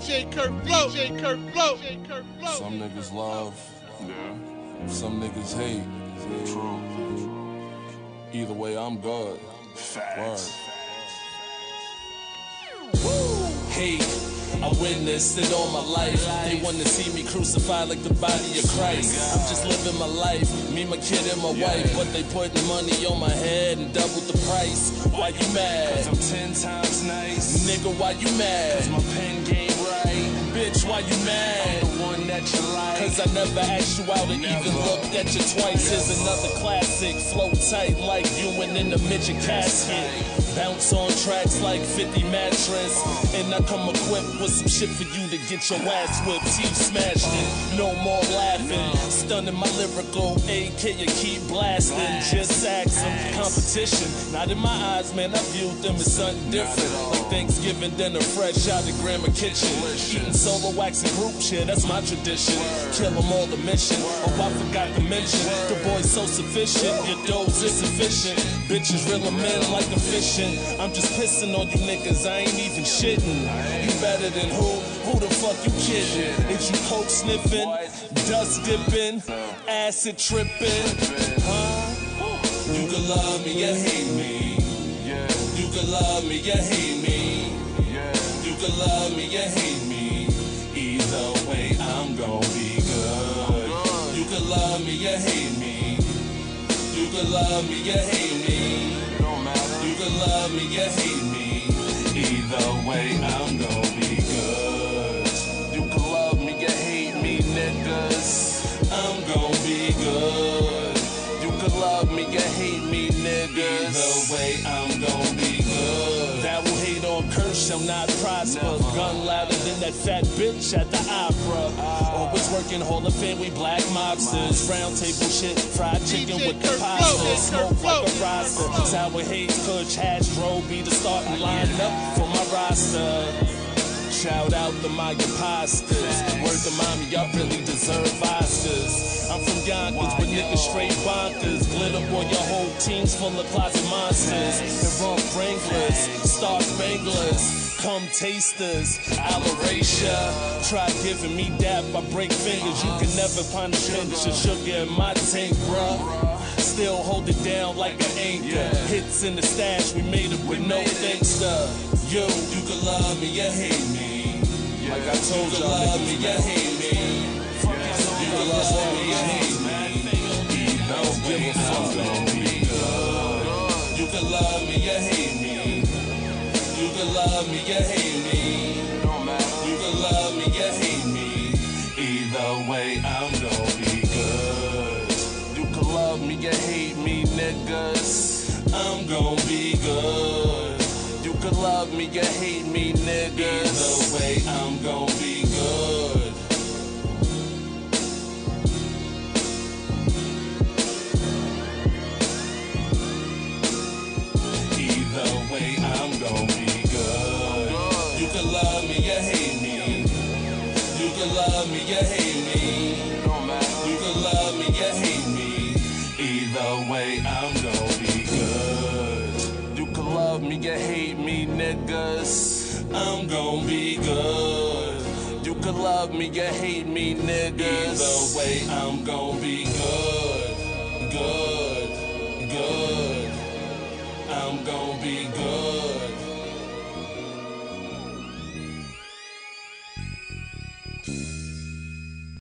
DJ Kurt Flow, DJ Kurt Flow, DJ Kurt Flow. Some niggas love, Yeah, some niggas hate. true. Either way, I'm good. Word. Facts. Hey, I witnessed it all my life. They wanna see me crucified like the body of Christ. I'm just living my life, me, my kid, and my wife. But they putting money on my head and doubled the price. Why you mad? Cause I'm ten times nice. Nigga, why you mad? My pen game right. Bitch, why you mad? The one that you like. Cause I never asked you out or even looked at you twice. Here's another classic. Flow tight like you and in the midget casket. Bounce on tracks like 50 mattress. And I come equipped with some shit for you to get your ass whipped. Teeth smashed it. No more laughing. Stunning my lyrical AK, you keep blasting. Just. Competition. Not in my eyes, man. I viewed them as something different. Like Thanksgiving dinner fresh out of Grandma Kitchen. Eating solo wax and group shit, that's my tradition. Kill them all the mission. Oh, I forgot to mention. The boy's so sufficient, your dose is sufficient. Bitches reeling men like a fishing. I'm just pissing on you niggas, I ain't even shitting. You better than who? Who the fuck you kidding? Is you coke sniffing, dust dipping, acid tripping? Huh? You can love me or hate me. Yeah, You can love me or hate me. yeah. You can love me or hate me. Either way, I'm gon' be good. You can love me or hate me. You can love me or hate me. Don't matter. You can love me or hate me. Either way, I'm niggas. Either way, I'm gon' be good. That will hate on curse shall not prosper. Gun louder than that fat bitch at the opera. Always working Hall of Fame, we black mobsters. Round table shit, fried chicken DJ with the pasta. Smoke like a roster. Sour hate, Kush, hash, dro, be the starting lineup for my roster. Shout out to my imposters. Word to mommy, y'all really deserve Oscars. I'm from Yonkers with niggas straight bonkers. Glitter boy, your whole team's full of closet monsters. And rump wranglers, star spanglers. Come tasters, Alaracia. Try giving me dap, I break fingers. You can never pinch of sugar in my tank, bruh. Still hold it down like an anchor. Hits in the stash, we made it with no thanks to you. You can love me or hate me. Like I told You y'all love me or hate me. You can love me or hate me. I don't give a fuck. You can love me or hate me. You can love me or hate me. You can love me or hate me. Either way, I'm gonna be good. You can love me or hate me, niggas. I'm gonna be good. Can love me or hate me, niggas. Either way, I'm gonna be good. Either way, I'm gonna be good. You can love me or hate me. You can love me or hate me. Me or hate me, niggas. I'm gonna be good. You can love me or hate me, niggas. Either way, I'm gonna be. Good.